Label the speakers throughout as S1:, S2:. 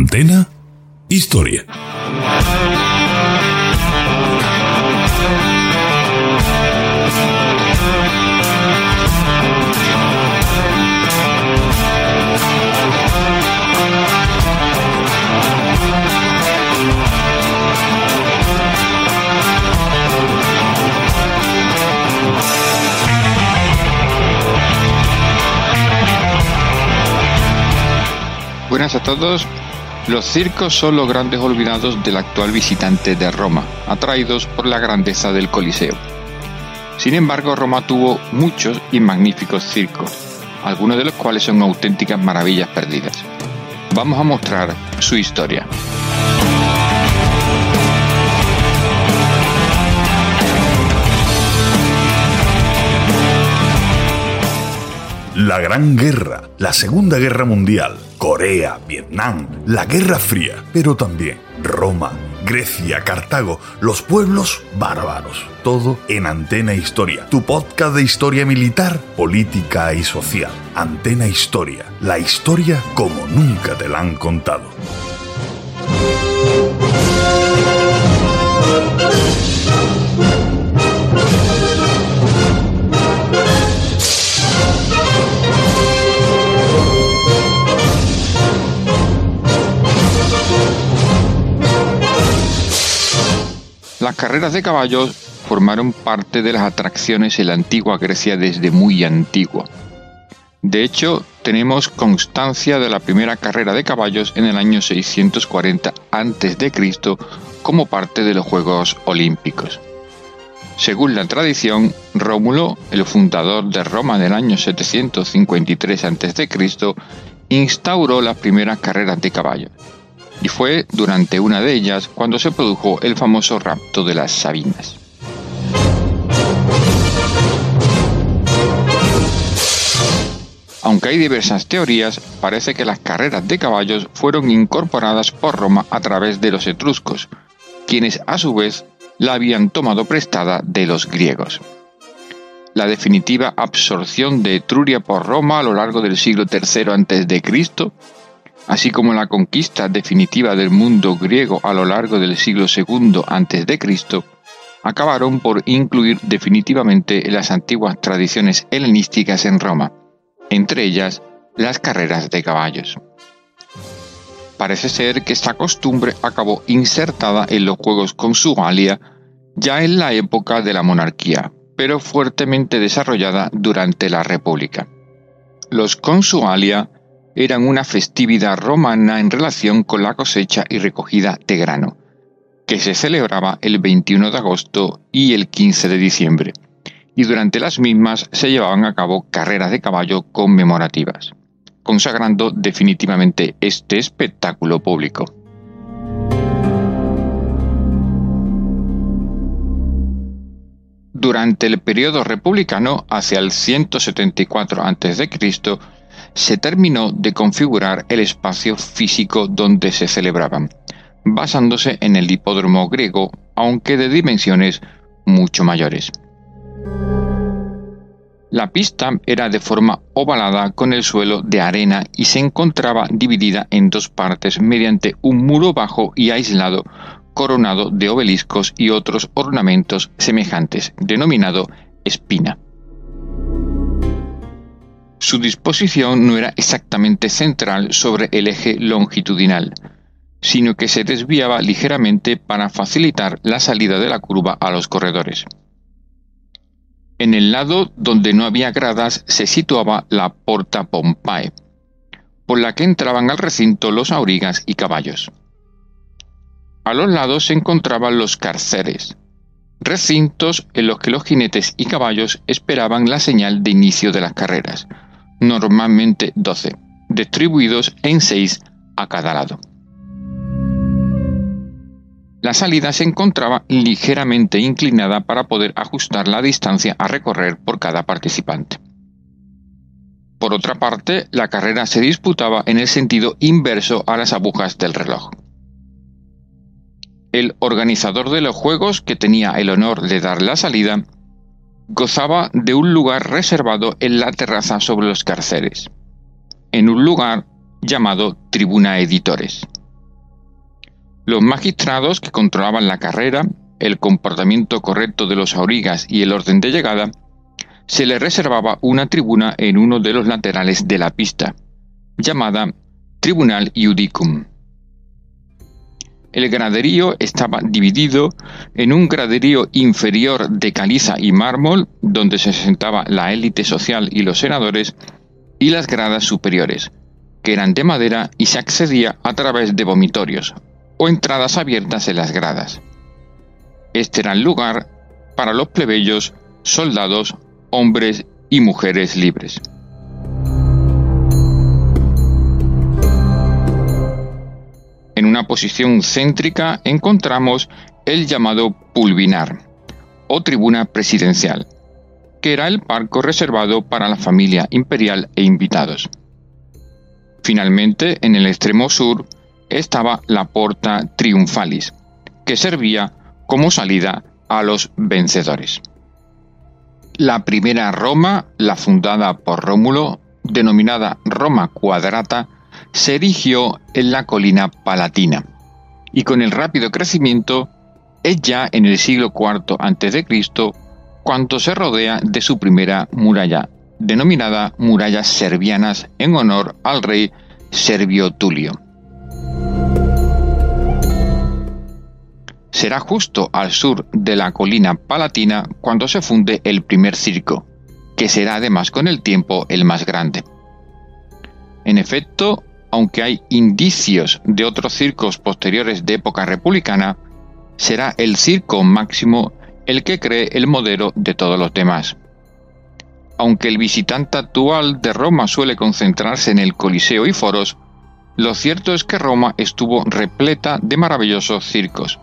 S1: Antena Historia.
S2: Buenas a todos. Los circos son los grandes olvidados del actual visitante de Roma, atraídos por la grandeza del Coliseo. Sin embargo, Roma tuvo muchos y magníficos circos, algunos de los cuales son auténticas maravillas perdidas. Vamos a mostrar su historia.
S1: La Gran Guerra, la Segunda Guerra Mundial, Corea, Vietnam, la Guerra Fría, pero también Roma, Grecia, Cartago, los pueblos bárbaros. Todo en Antena Historia, tu podcast de historia militar, política y social. Antena Historia, la historia como nunca te la han contado.
S2: Carreras de caballos formaron parte de las atracciones en la antigua Grecia desde muy antiguo. De hecho, tenemos constancia de la primera carrera de caballos en el año 640 a.C. como parte de los Juegos Olímpicos. Según la tradición, Rómulo, el fundador de Roma en el año 753 a.C., instauró las primeras carreras de caballos y fue durante una de ellas cuando se produjo el famoso rapto de las Sabinas. Aunque hay diversas teorías, parece que las carreras de caballos fueron incorporadas por Roma a través de los etruscos, quienes a su vez la habían tomado prestada de los griegos. La definitiva absorción de Etruria por Roma a lo largo del siglo III a.C así como la conquista definitiva del mundo griego a lo largo del siglo II a.C., acabaron por incluir definitivamente las antiguas tradiciones helenísticas en Roma, entre ellas las carreras de caballos. Parece ser que esta costumbre acabó insertada en los juegos consugalia ya en la época de la monarquía, pero fuertemente desarrollada durante la República. Los consugalia eran una festividad romana en relación con la cosecha y recogida de grano, que se celebraba el 21 de agosto y el 15 de diciembre, y durante las mismas se llevaban a cabo carreras de caballo conmemorativas, consagrando definitivamente este espectáculo público. Durante el periodo republicano, hacia el 174 a.C., se terminó de configurar el espacio físico donde se celebraban, basándose en el hipódromo griego, aunque de dimensiones mucho mayores. La pista era de forma ovalada con el suelo de arena y se encontraba dividida en dos partes mediante un muro bajo y aislado coronado de obeliscos y otros ornamentos semejantes, denominado espina. Su disposición no era exactamente central sobre el eje longitudinal, sino que se desviaba ligeramente para facilitar la salida de la curva a los corredores. En el lado donde no había gradas se situaba la Porta Pompae, por la que entraban al recinto los aurigas y caballos. A los lados se encontraban los carceres, recintos en los que los jinetes y caballos esperaban la señal de inicio de las carreras, normalmente 12, distribuidos en 6 a cada lado. La salida se encontraba ligeramente inclinada para poder ajustar la distancia a recorrer por cada participante. Por otra parte, la carrera se disputaba en el sentido inverso a las agujas del reloj. El organizador de los juegos, que tenía el honor de dar la salida, gozaba de un lugar reservado en la terraza sobre los carceres, en un lugar llamado Tribuna Editores. Los magistrados que controlaban la carrera, el comportamiento correcto de los aurigas y el orden de llegada, se le reservaba una tribuna en uno de los laterales de la pista, llamada Tribunal Iudicum. El graderío estaba dividido en un graderío inferior de caliza y mármol, donde se sentaba la élite social y los senadores, y las gradas superiores, que eran de madera y se accedía a través de vomitorios, o entradas abiertas en las gradas. Este era el lugar para los plebeyos, soldados, hombres y mujeres libres. En una posición céntrica encontramos el llamado pulvinar o tribuna presidencial, que era el parco reservado para la familia imperial e invitados. Finalmente, en el extremo sur, estaba la Porta Triumphalis, que servía como salida a los vencedores. La primera Roma, la fundada por Rómulo, denominada Roma Cuadrata, se erigió en la colina palatina, y con el rápido crecimiento es ya en el siglo IV a.C. cuando se rodea de su primera muralla, denominada murallas servianas en honor al rey Servio Tulio. será justo al sur de la colina palatina cuando se funde el primer circo, que será además con el tiempo el más grande. En efecto, aunque hay indicios de otros circos posteriores de época republicana, será el circo máximo el que cree el modelo de todos los demás. Aunque el visitante actual de Roma suele concentrarse en el Coliseo y foros, lo cierto es que Roma estuvo repleta de maravillosos circos,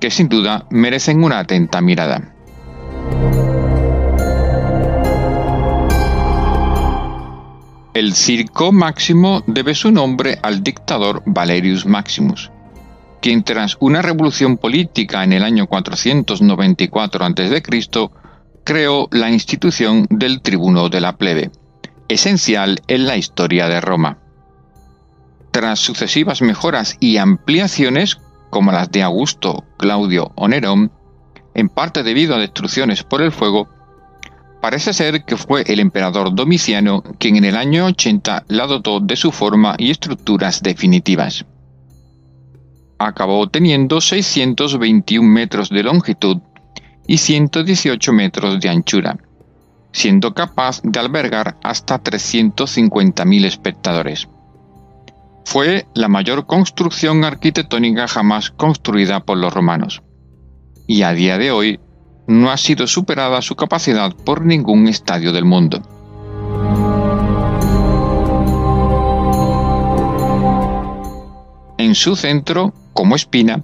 S2: que sin duda merecen una atenta mirada. El circo Máximo debe su nombre al dictador Valerius Maximus, quien tras una revolución política en el año 494 a.C., creó la institución del tribuno de la plebe, esencial en la historia de Roma. Tras sucesivas mejoras y ampliaciones, como las de Augusto, Claudio o Nerón, en parte debido a destrucciones por el fuego, parece ser que fue el emperador Domiciano quien en el año 80 la dotó de su forma y estructuras definitivas. Acabó teniendo 621 metros de longitud y 118 metros de anchura, siendo capaz de albergar hasta 350.000 espectadores fue la mayor construcción arquitectónica jamás construida por los romanos, y a día de hoy no ha sido superada su capacidad por ningún estadio del mundo. En su centro, como espina,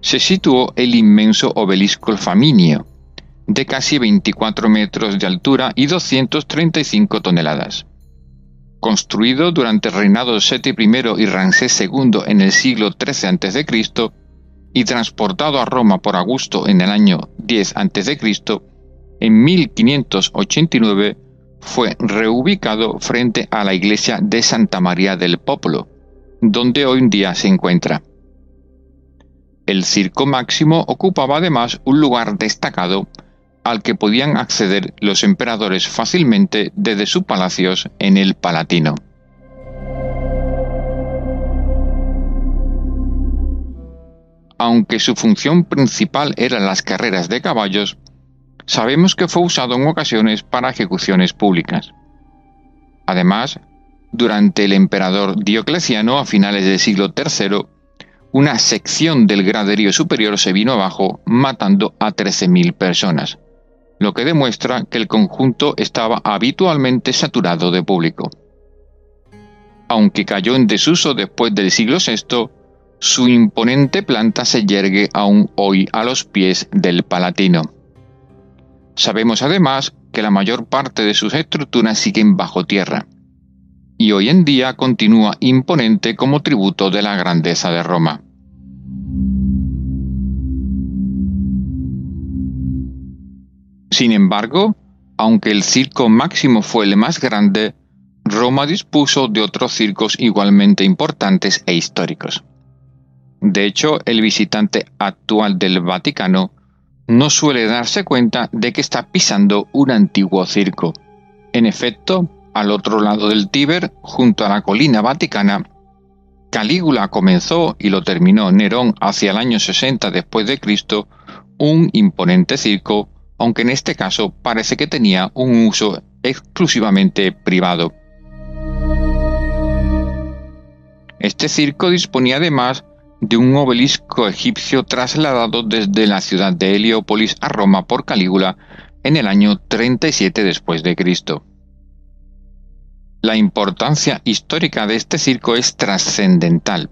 S2: se situó el inmenso obelisco Faminio, de casi 24 metros de altura y 235 toneladas construido durante el reinado Seti I y Ramsés II en el siglo XIII a.C. y transportado a Roma por Augusto en el año 10 a.C., en 1589 fue reubicado frente a la iglesia de Santa María del Popolo, donde hoy en día se encuentra. El circo máximo ocupaba además un lugar destacado al que podían acceder los emperadores fácilmente desde sus palacios en el Palatino. Aunque su función principal eran las carreras de caballos, sabemos que fue usado en ocasiones para ejecuciones públicas. Además, durante el emperador Diocleciano a finales del siglo III, una sección del graderío superior se vino abajo matando a 13.000 personas, lo que demuestra que el conjunto estaba habitualmente saturado de público. Aunque cayó en desuso después del siglo VI, su imponente planta se yergue aún hoy a los pies del Palatino. Sabemos además que la mayor parte de sus estructuras siguen bajo tierra, y hoy en día continúa imponente como tributo de la grandeza de Roma. Sin embargo, aunque el circo máximo fue el más grande, Roma dispuso de otros circos igualmente importantes e históricos. De hecho, el visitante actual del Vaticano no suele darse cuenta de que está pisando un antiguo circo. En efecto, al otro lado del Tíber, junto a la colina vaticana, Calígula comenzó y lo terminó Nerón hacia el año 60 después de Cristo un imponente circo, aunque en este caso parece que tenía un uso exclusivamente privado. Este circo disponía además de un obelisco egipcio trasladado desde la ciudad de Heliópolis a Roma por Calígula en el año 37 después de Cristo. La importancia histórica de este circo es trascendental,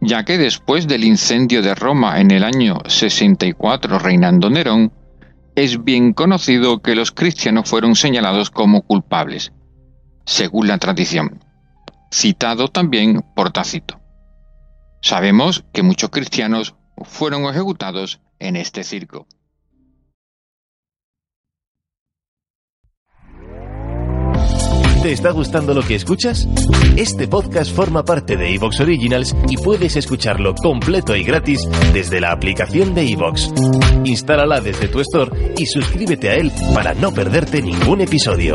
S2: ya que después del incendio de Roma en el año 64 reinando Nerón, es bien conocido que los cristianos fueron señalados como culpables, según la tradición, citado también por Tácito. Sabemos que muchos cristianos fueron ejecutados en este circo.
S3: ¿Te está gustando lo que escuchas? Este podcast forma parte de Evox Originals y puedes escucharlo completo y gratis desde la aplicación de Evox. Instálala desde tu store y suscríbete a él para no perderte ningún episodio.